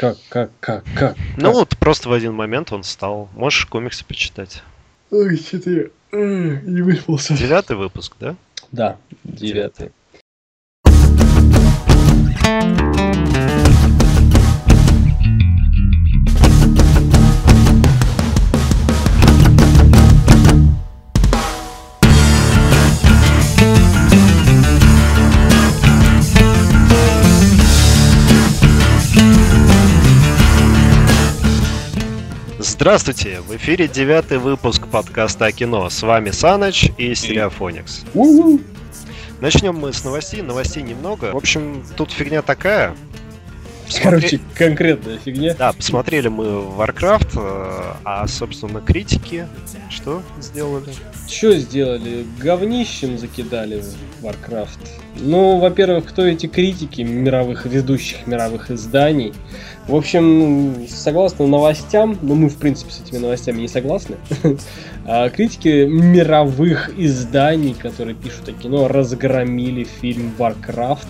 Как, как, как, как? Ну как? вот просто в один момент он стал. Можешь комиксы почитать. Ой, что-то я не выспался. Девятый выпуск, да? Да, девятый. Здравствуйте! В эфире девятый выпуск подкаста о кино. С вами Саныч и Стереофоникс. Начнем мы с новостей. Новостей немного. В общем, тут фигня такая. Короче, конкретная фигня. Да, посмотрели мы Warcraft, э, а, собственно, критики что сделали? Что сделали? Говнищем закидали Warcraft. Ну, во-первых, кто эти критики мировых, ведущих мировых изданий? В общем, согласно новостям, ну мы, в принципе, с этими новостями не согласны, а критики мировых изданий, которые пишут о кино, разгромили фильм Warcraft,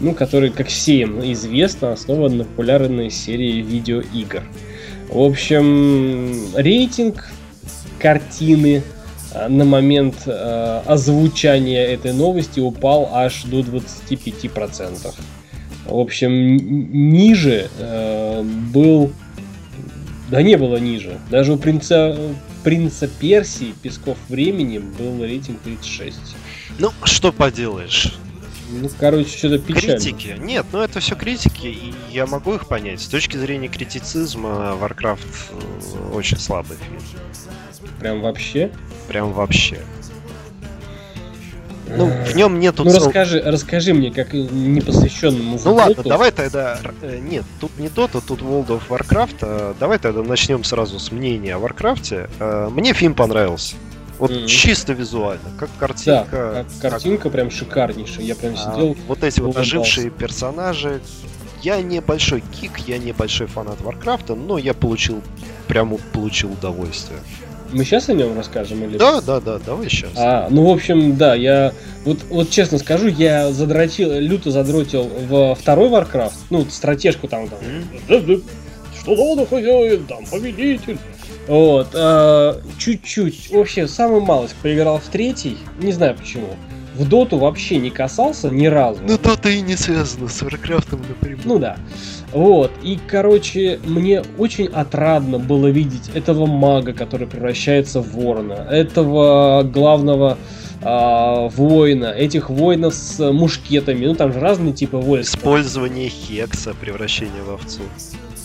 ну, который, как всем известно, основан на популярной серии видеоигр. В общем, рейтинг картины а, на момент э, озвучания этой новости упал аж до 25%. В общем, ниже э, был... Да не было ниже. Даже у принца, принца Персии, Песков времени, был рейтинг 36. Ну, что поделаешь? Ну, короче, что-то печально. Критики? Нет, ну это все критики, и я могу их понять. С точки зрения критицизма, Warcraft э, очень слабый фильм. Прям вообще. Прям вообще. Ну, в нем нету... Ну, цел- расскажи, расскажи мне, как непосвященному Ну ладно, давай тогда... э, Нет, тут не Dota, тут World of Warcraft. э, Давай тогда начнем сразу с мнения о Warcraft. Э, Мне фильм понравился. Вот Мгм. чисто визуально, как Да, картинка. как картинка прям шикарнейшая. Я прям а, сидел. вот эти вот ожившие персонажи. Я не большой гик, я не большой фанат Варкрафта, но я получил, прямо получил удовольствие. Мы сейчас о нем расскажем или? Да, да, да, давай сейчас. А, ну в общем, да, я вот, вот честно скажу, я задротил, люто задротил во второй Warcraft, ну, стратежку там, там что надо, хозяин, там, победитель. Вот, а, чуть-чуть, вообще, самый малость поиграл в третий, не знаю почему. В доту вообще не касался ни разу. Ну то-то и не связано с Варкрафтом напрямую. Ну да. Вот. И, короче, мне очень отрадно было видеть этого мага, который превращается в ворона, этого главного а, воина, этих воинов с мушкетами. Ну, там же разные типы войск. Использование хекса, превращение в овцу.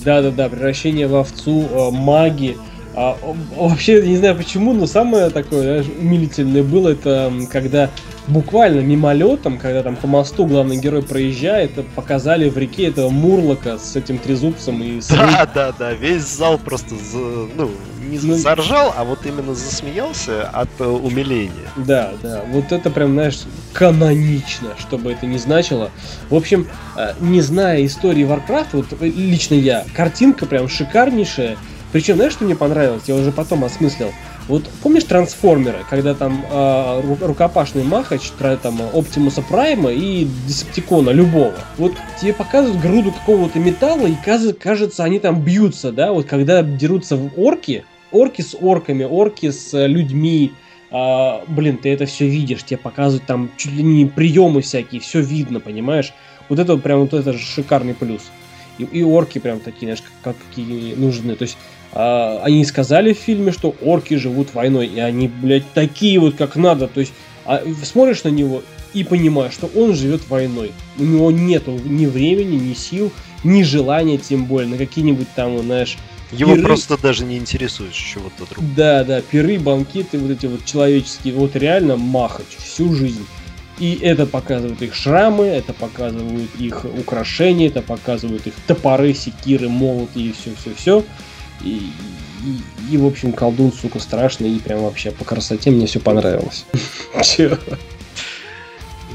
Да-да-да, превращение в овцу, а, маги. А, вообще, не знаю почему, но самое такое знаешь, умилительное было, это когда буквально мимолетом, когда там по мосту главный герой проезжает, показали в реке этого Мурлока с этим трезубцем и с Да, да, да, весь зал просто, за- ну, не Ну, заржал, а вот именно засмеялся от э, умиления. Да, да, вот это прям, знаешь, канонично, что бы это ни значило. В общем, э, не зная истории Warcraft, вот э, лично я, картинка прям шикарнейшая. Причем, знаешь, что мне понравилось? Я уже потом осмыслил. Вот помнишь трансформеры, когда там э, ру- рукопашный махач, там Оптимуса Прайма и Десептикона любого. Вот тебе показывают груду какого-то металла, и кажется, они там бьются, да, вот когда дерутся в орки, орки с орками, орки с э, людьми, а, блин, ты это все видишь, тебе показывают там чуть ли не приемы всякие, все видно, понимаешь? Вот это прям вот это же шикарный плюс. И, и орки прям такие, знаешь, как какие нужны. То есть а, они сказали в фильме, что орки живут войной, и они, блядь, такие вот как надо. То есть а, смотришь на него и понимаешь, что он живет войной. У него нету ни времени, ни сил, ни желания, тем более, на какие-нибудь там, знаешь, Его Пиры- просто даже не интересует чего-то другого. да, да, пиры, банкеты, вот эти вот человеческие, вот реально махач всю жизнь. И это показывает их шрамы, это показывают их украшения, это показывают их топоры, секиры, молоты и все-все-все. И, и, и, в общем, колдун, сука, страшный, и прям вообще по красоте мне все понравилось.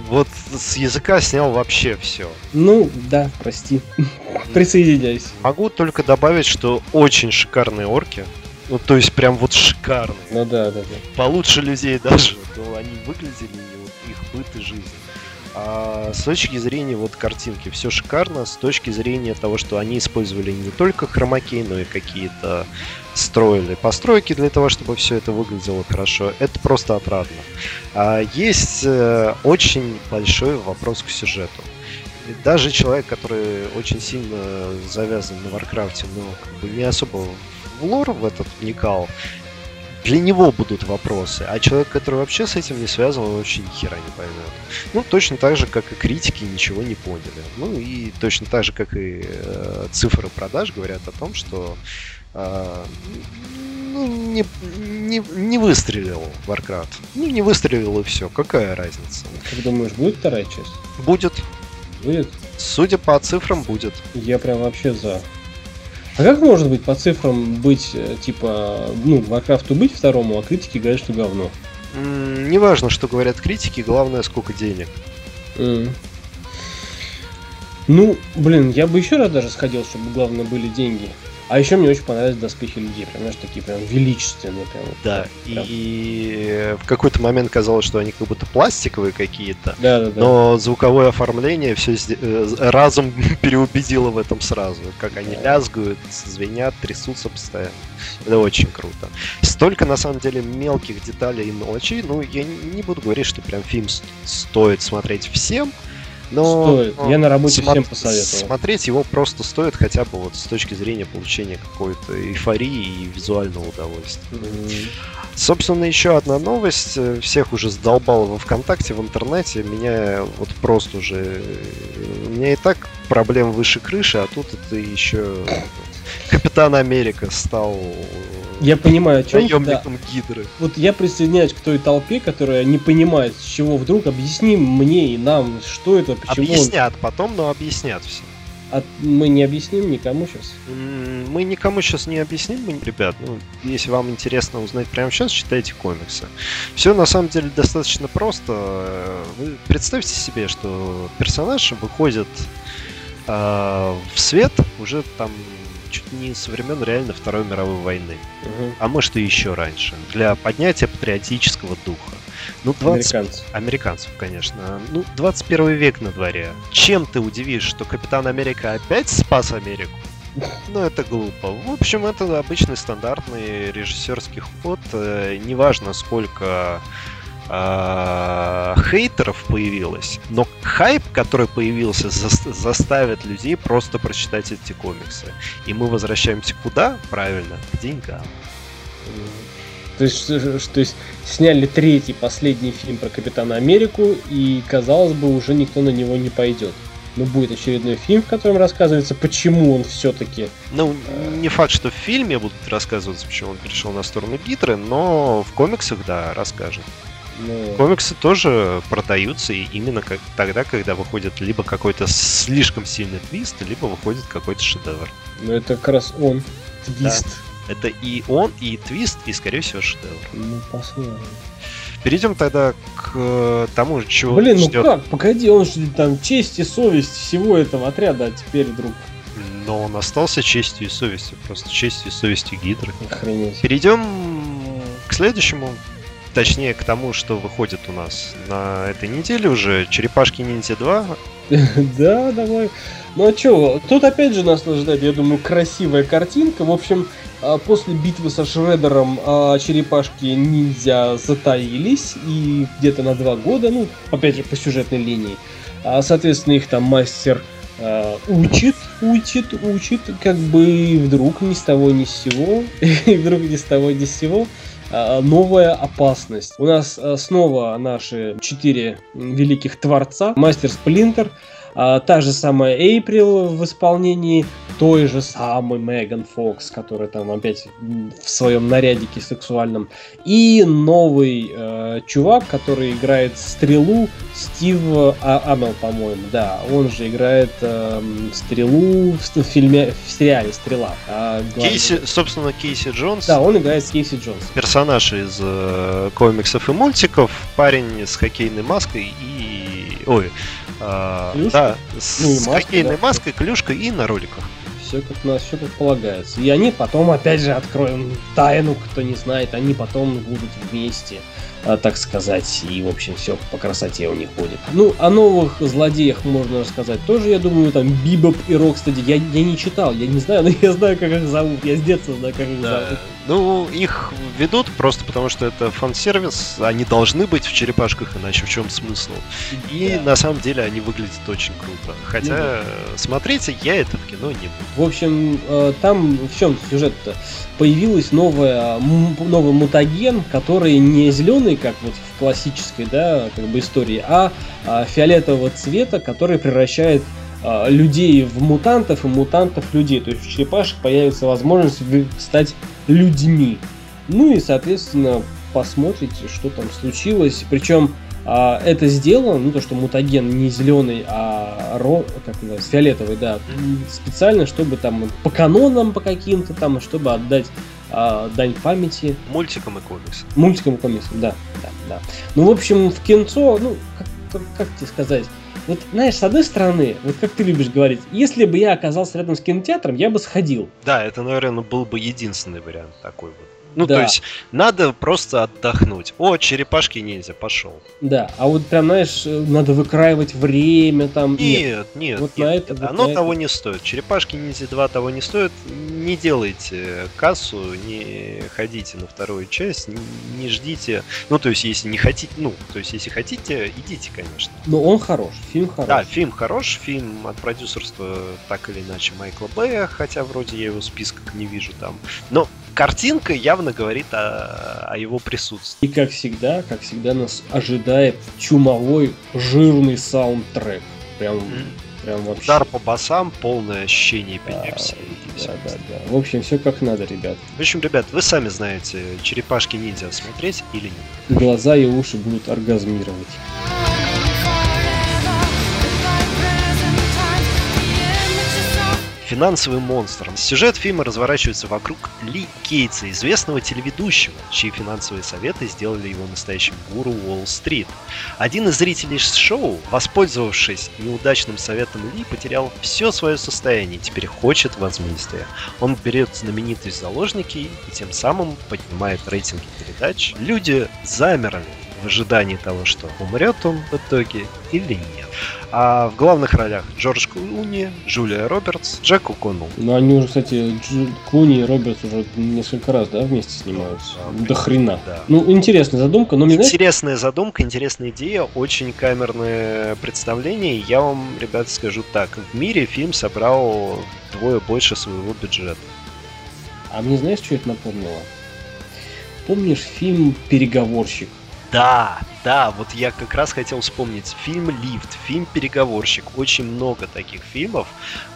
Вот с языка снял вообще все. Ну, да, прости. Присоединяйся. Могу только добавить, что очень шикарные орки. Ну, то есть прям вот шикарные. Ну да, да, да. Получше людей даже. То они выглядели, и вот их быт и жизнь. А с точки зрения вот картинки все шикарно, с точки зрения того, что они использовали не только хромакей, но и какие-то строили постройки для того, чтобы все это выглядело хорошо, это просто отрадно. А есть э, очень большой вопрос к сюжету. Даже человек, который очень сильно завязан на Варкрафте, но как бы не особо в лор в этот вникал, для него будут вопросы, а человек, который вообще с этим не связан, он вообще ни хера не поймет. Ну, точно так же, как и критики ничего не поняли. Ну, и точно так же, как и э, цифры продаж говорят о том, что э, ну, не, не, не выстрелил Warcraft. Ну, не выстрелил и все. Какая разница? Как думаешь, будет вторая часть? Будет. Будет? Судя по цифрам, будет. Я прям вообще за. А как может быть по цифрам быть, э, типа, ну, Warcraft быть второму, а критики говорят, что говно? М, Неважно, что говорят критики, главное, сколько денег. М. Ну, блин, я бы еще раз даже сходил, чтобы главное были деньги. А еще мне очень понравились доспехи людей, прям, знаешь, такие прям величественные. Прям, Да, прям. и в какой-то момент казалось, что они как будто пластиковые какие-то. Да, да, да. Но звуковое оформление все разум переубедило в этом сразу. Как они Да. лязгают, звенят, трясутся постоянно. Это очень круто. Столько на самом деле мелких деталей и мелочей. Ну, я не буду говорить, что прям фильм стоит смотреть всем. Но Стоит. Я на работе смо- всем посоветовал. Смотреть его просто стоит хотя бы вот с точки зрения получения какой-то эйфории и визуального удовольствия. М. Собственно, еще одна новость. э, Всех уже задолбало во ВКонтакте, в интернете. Меня вот просто уже... э, У меня и так проблем выше крыши, а тут это еще... Капитан Америка стал э, Я понимаю, о чем ты, да. наемником Гидры. Вот я присоединяюсь к той толпе, которая не понимает, с чего вдруг. Объясни мне и нам, что это, почему Объяснят потом, но объяснят все. А мы не объясним никому сейчас. Мы никому сейчас не объясним, мы- ребят. Ну, если вам интересно узнать прямо сейчас, читайте комиксы. Все на самом деле достаточно просто. Вы представьте себе, что персонаж выходит э, в свет уже там чуть не со времен реально Второй мировой войны. Мгм. А может и еще раньше. Для поднятия патриотического духа. Ну, 20 Американцы. Американцев, конечно. Ну, 21 век на дворе. Чем ты удивишь, что Капитан Америка опять спас Америку? Ну, это глупо. В общем, это обычный стандартный режиссерский ход. Э, Неважно, сколько хейтеров появилось, но хайп, который появился, зас- заставит людей просто прочитать эти комиксы. И мы возвращаемся куда? Правильно, к деньгам. То есть, что- что- то есть сняли третий, последний фильм про Капитана Америку, и, казалось бы, уже никто на него не пойдет. Но будет очередной фильм, в котором рассказывается, почему он все-таки... Ну, не факт, что в фильме будут рассказываться, почему он перешел на сторону Гидры, но в комиксах, да, расскажет. Ну, Комиксы тоже продаются и именно как тогда, когда выходит либо какой-то слишком сильный твист, либо выходит какой-то шедевр. ну, это как раз он. Твист. Это и он, и твист, и, скорее всего, шедевр. Ну, посмотрим. Перейдем тогда к э, тому, чего Блин, ну ждет. как? Погоди, он же там честь и совесть всего этого отряда, а теперь вдруг... Но он остался честью и совестью, просто честью и совестью Гидры. Охренеть. Перейдем к следующему, точнее к тому, что выходит у нас на этой неделе уже. Черепашки ниндзя 2. Да, давай. Ну а чё, тут опять же нас ожидает, я думаю, красивая картинка. В общем, а, после битвы со Шредером а, черепашки ниндзя затаились и где-то на два года, ну, опять же, по сюжетной линии. А, соответственно, их там мастер учит, учит, учит, как бы вдруг ни с того ни с сего, и вдруг ни с того ни с сего новая опасность. У нас а, снова наши четыре великих творца. Мастер Сплинтер, а, та же самая Эйприл в исполнении той же самой Меган Фокс, которая там опять в своем нарядике сексуальном. И новый э, чувак, который играет Стрелу, Стив А- Амел, по-моему, да. Он же играет эм, Стрелу в, в фильме, в сериале Стрела. А главный- Кейси, собственно, Кейси Джонс. Да, он играет Кейси Джонс. Персонаж из э, комиксов и мультиков, парень с хоккейной маской и... Ой, э, Клюшка? да, с, Ну с маска, хоккейной да. маской, клюшкой и на роликах. Все как у нас, все как полагается. И они потом, опять же, откроем тайну, кто не знает, они потом будут вместе. а, так сказать, и, в общем, все по красоте у них будет. Ну, о новых злодеях можно рассказать тоже, я думаю, там, Бибоп и Рокстеди, я, я не читал, я не знаю, но я знаю, как их зовут, я с детства знаю, как их да. зовут. Ну, их ведут просто потому, что это фан-сервис, они должны быть в черепашках, иначе в чем смысл? И да. на самом деле они выглядят очень круто. Хотя ну, смотрите, я это в кино не буду. В общем, э, там в чем сюжет-то? Появилась новая, новый мутаген, который не зеленый, как вот в классической, да, как бы истории, а, а фиолетового цвета, который превращает а, людей в мутантов и мутантов в людей. То есть у черепашек появится возможность стать людьми. Ну и, соответственно, посмотрите, что там случилось. Причем а, это сделано, ну то, что мутаген не зеленый, а ро, как называется, фиолетовый, да, специально, чтобы там по канонам по каким-то там, чтобы отдать а, дань памяти. Мультикам и комиксам. Мультикам и комиксам, да, да, да. Ну, в общем, в кинцо, ну, как, как, как тебе сказать, вот, знаешь, с одной стороны, вот как ты любишь говорить, если бы я оказался рядом с кинотеатром, я бы сходил. Да, это, наверное, был бы единственный вариант такой вот. Ну, да. то есть, надо просто отдохнуть. О, черепашки ниндзя, пошел. Да, а вот прям, знаешь, надо выкраивать время там. Нет, нет, нет. Вот нет, на это, нет. Вот Оно на того это. не стоит. Черепашки ниндзя 2 того не стоит. Не делайте кассу, не ходите на вторую часть, не, не ждите. Ну, то есть, если не хотите, ну, то есть, если хотите, идите, конечно. Но он хорош, фильм хорош. Да, фильм хорош, фильм от продюсерства так или иначе Майкла Бэя, хотя вроде я его списках не вижу там. Но картинка явно говорит о, о его присутствии. И как всегда, как всегда нас ожидает чумовой жирный саундтрек. Прям, mm. прям вообще. Удар по басам, полное ощущение эпилепсии. Да, да, да, да. В общем, все как надо, ребят. В общем, ребят, вы сами знаете, черепашки ниндзя смотреть или нет. Глаза и уши будут оргазмировать. Финансовым монстром. Сюжет фильма разворачивается вокруг Ли Кейтса, известного телеведущего, чьи финансовые советы сделали его настоящим гуру Уолл-стрит. Один из зрителей шоу, воспользовавшись неудачным советом Ли, потерял все свое состояние и теперь хочет возмездия. Он берет знаменитость в заложники и тем самым поднимает рейтинги передач. Люди замерли в ожидании того, что умрет он в итоге или нет. А в главных ролях Джордж Клуни, Джулия Робертс, Джек Уконул. Ну, они уже, кстати, Дж... Клуни и Робертс уже несколько раз, да, вместе снимаются. Да, До хрена. Да. Ну, интересная задумка, но Интересная знаешь... задумка, интересная идея, очень камерное представление. Я вам, ребята, скажу так. В мире фильм собрал двое больше своего бюджета. А мне знаешь, что это напомнило? Помнишь фильм «Переговорщик»? Да, да, вот я как раз хотел вспомнить фильм «Лифт», фильм «Переговорщик». Очень много таких фильмов,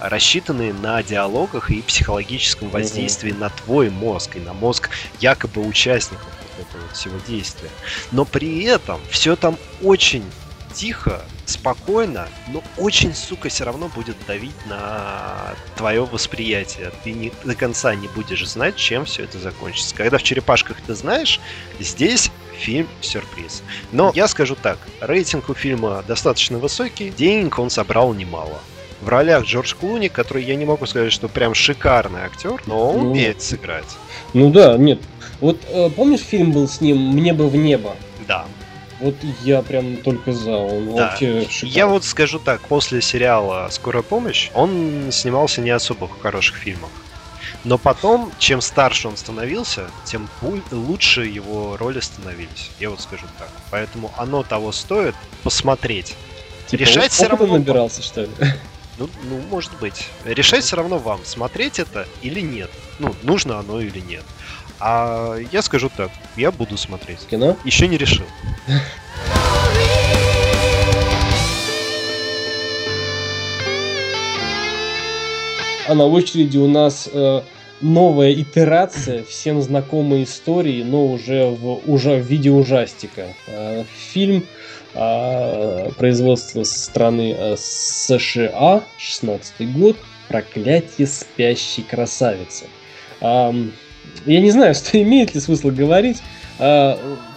рассчитанные на диалогах и психологическом воздействии mm-hmm. на твой мозг и на мозг якобы участников вот этого всего действия. Но при этом все там очень тихо, спокойно, но очень, сука, все равно будет давить на твое восприятие. Ты не, до конца не будешь знать, чем все это закончится. Когда в черепашках ты знаешь, здесь фильм сюрприз. Но я скажу так, рейтинг у фильма достаточно высокий, денег он собрал немало. В ролях Джордж Клуни, который я не могу сказать, что прям шикарный актер, но он ну, умеет сыграть. Ну да, нет. Вот э, помнишь фильм был с ним «Мне бы в небо»? Да. Вот я прям только за, он да. вообще шикарный. Я вот скажу так, после сериала «Скорая помощь» он снимался не особо в хороших фильмах. Но потом, чем старше он становился, тем лучше его роли становились. Я вот скажу так. Поэтому оно того стоит посмотреть. Типа Решать все равно... набирался, что ли? Ну, ну, может быть. Решать все равно вам, смотреть это или нет. Ну, нужно оно или нет. А я скажу так, я буду смотреть. Кино? Еще не решил. А на очереди у нас э, новая итерация всем знакомой истории, но уже в, уже в виде ужастика. Э, фильм э, производства страны э, США, 16 год, «Проклятие спящей красавицы». Э, я не знаю, что имеет ли смысл говорить, э,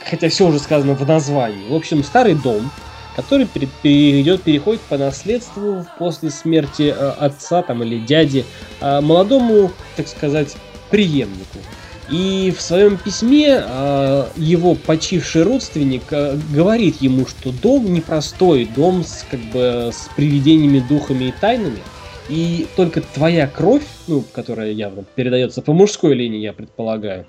хотя все уже сказано в названии. В общем, старый дом, который перейдет, переходит по наследству после смерти э, отца там, или дяди э, молодому, так сказать, преемнику. И в своем письме э, его почивший родственник говорит ему, что дом непростой, дом с, как бы, с привидениями, духами и тайнами. И только твоя кровь, ну, которая явно передается по мужской линии, я предполагаю,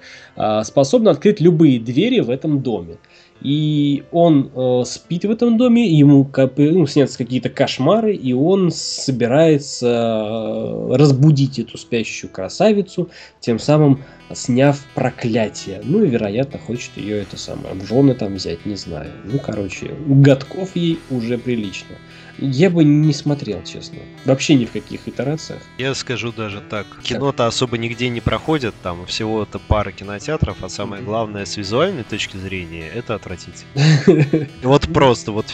способна открыть любые двери в этом доме. И он э, спит в этом доме, ему ну, снятся какие-то кошмары, и он собирается э, разбудить эту спящую красавицу, тем самым сняв проклятие. Ну и, вероятно, хочет ее это самое в жены там взять, не знаю. Ну, короче, годков ей уже прилично. Я бы не смотрел, честно. Вообще ни в каких итерациях. Я скажу даже так. Кино-то особо нигде не проходит, там всего-то пара кинотеатров, а самое главное, с визуальной точки зрения, это отвратительно. Вот просто, вот,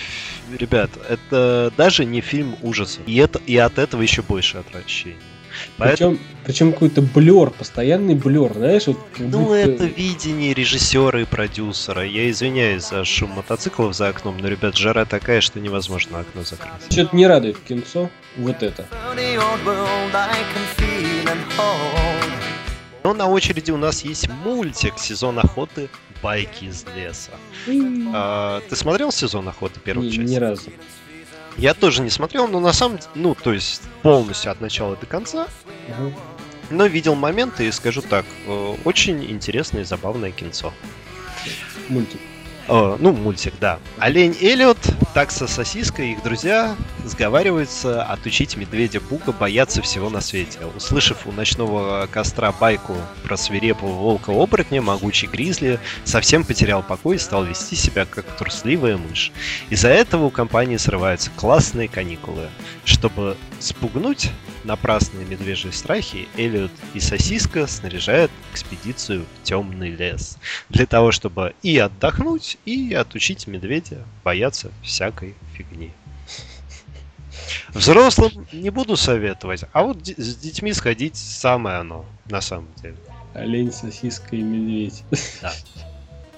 ребят, это даже не фильм ужасов. И, это, и от этого еще больше отвращения. Поэтому... Причем, причем какой-то блер, постоянный блер, знаешь? Вот ну, будто... это видение режиссера и продюсера. Я извиняюсь за шум мотоциклов за окном, но, ребят, жара такая, что невозможно окно закрыть. Что-то не радует кинцо, вот это. Но на очереди у нас есть мультик «Сезон охоты. Байки из леса». а, ты смотрел «Сезон охоты» первую часть? Ни разу. Я тоже не смотрел, но на самом деле, ну, то есть полностью от начала до конца. Угу. Но видел моменты и скажу так, э, очень интересное и забавное кинцо. Мультик. О, ну, мультик, да. Олень Эллиот, такса сосиска и их друзья сговариваются отучить медведя Бука бояться всего на свете. Услышав у ночного костра байку про свирепого волка-оборотня, могучий гризли совсем потерял покой и стал вести себя как трусливая мышь. Из-за этого у компании срываются классные каникулы. Чтобы спугнуть напрасные медвежьи страхи, Эллиот и Сосиска снаряжают экспедицию в темный лес. Для того, чтобы и отдохнуть, и отучить медведя бояться всякой фигни. Взрослым не буду советовать, а вот с детьми сходить самое оно, на самом деле. Олень, сосиска и медведь. Да.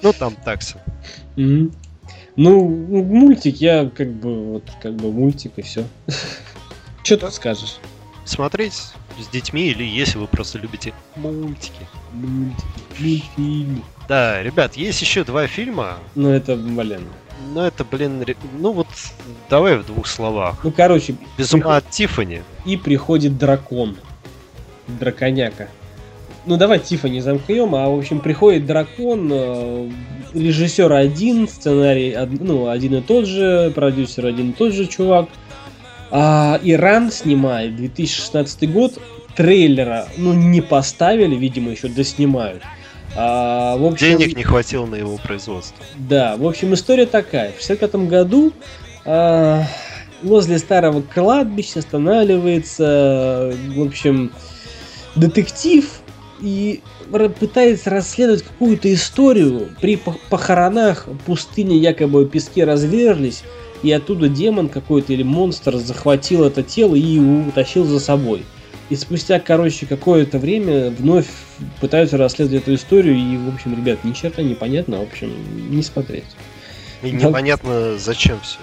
Ну, там такса. Mm-hmm. Ну, мультик, я как бы, вот, как бы мультик и все. Что ты скажешь? Смотреть с детьми или если вы просто любите мультики. Мультики, мультфильмы. Да, ребят, есть еще два фильма. Ну это, блин. Ну это, блин, ну вот давай в двух словах. Ну короче. Без ума приход... от Тифани. И приходит дракон. Драконяка. Ну давай Тифани замкнем, а в общем приходит дракон, э, режиссер один, сценарий ну один и тот же, продюсер один и тот же чувак. А, Иран снимает 2016 год, трейлера, ну, не поставили, видимо, еще доснимают. А, в общем, Денег не хватило на его производство. Да, в общем, история такая. В 65 году а, возле старого кладбища останавливается, в общем, детектив и пытается расследовать какую-то историю. При похоронах пустыни якобы пески разверлись, и оттуда демон какой-то или монстр захватил это тело и утащил за собой. И спустя, короче, какое-то время вновь пытаются расследовать эту историю, и, в общем, ребят, ни черта непонятно, в общем, не смотреть. И непонятно, зачем все.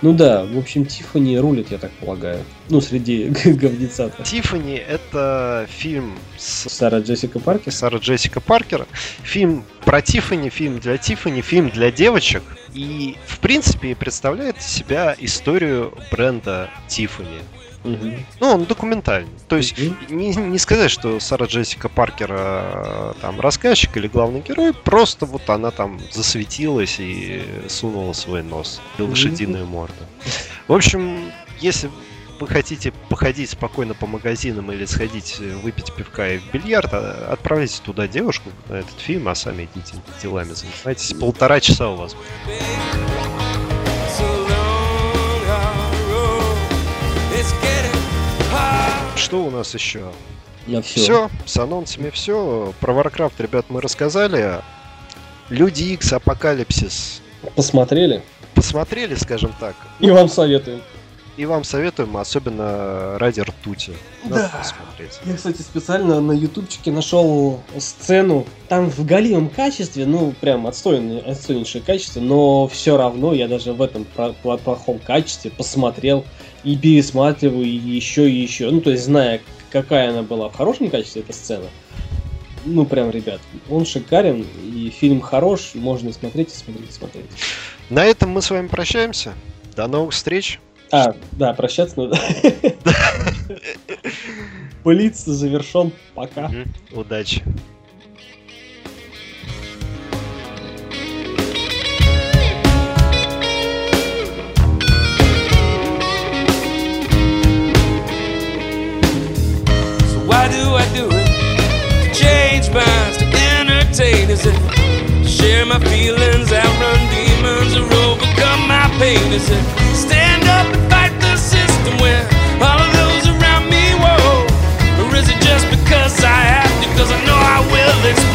Ну да, в общем, Тиффани рулит, я так полагаю. Ну, среди говнеца. Тиффани это фильм с... Сара Джессика Паркер? Сара Джессика Паркер. Фильм про Тиффани, фильм для Тиффани, фильм для девочек. И, в принципе, представляет себя историю бренда Тиффани. Угу. Ну, он документальный. То есть, угу. не, не сказать, что Сара Джессика Паркер э, там рассказчик или главный герой, просто вот она там засветилась и сунула свой нос в лошадиную морду. В общем, если вы хотите походить спокойно по магазинам или сходить э, выпить пивка и в бильярд, а, отправляйте туда девушку на этот фильм, а сами идите делами занимайтесь. Полтора часа у вас. Что у нас еще? Я все. Все, с анонсами все. Про Warcraft, ребят, мы рассказали. Люди X, Апокалипсис. Посмотрели? Посмотрели, скажем так. И вам советуем. И вам советуем, особенно ради ртути. Надо да. посмотреть. Я, кстати, специально на ютубчике нашел сцену. Там в галимом качестве, ну, прям отстойное, отстойнейшее качество, но все равно я даже в этом плохом качестве посмотрел и пересматриваю еще и еще. Ну, то есть, зная, какая она была в хорошем качестве, эта сцена, ну прям, ребят, он шикарен, и фильм хорош, можно смотреть и смотреть и смотреть. На этом мы с вами прощаемся. До новых встреч. А, да, прощаться надо. Блиц завершен. Пока. Удачи. Why do I do it? To change minds, to entertain. Is it all of those around me, whoa. Or is it just because I have to? Because I know I will. It's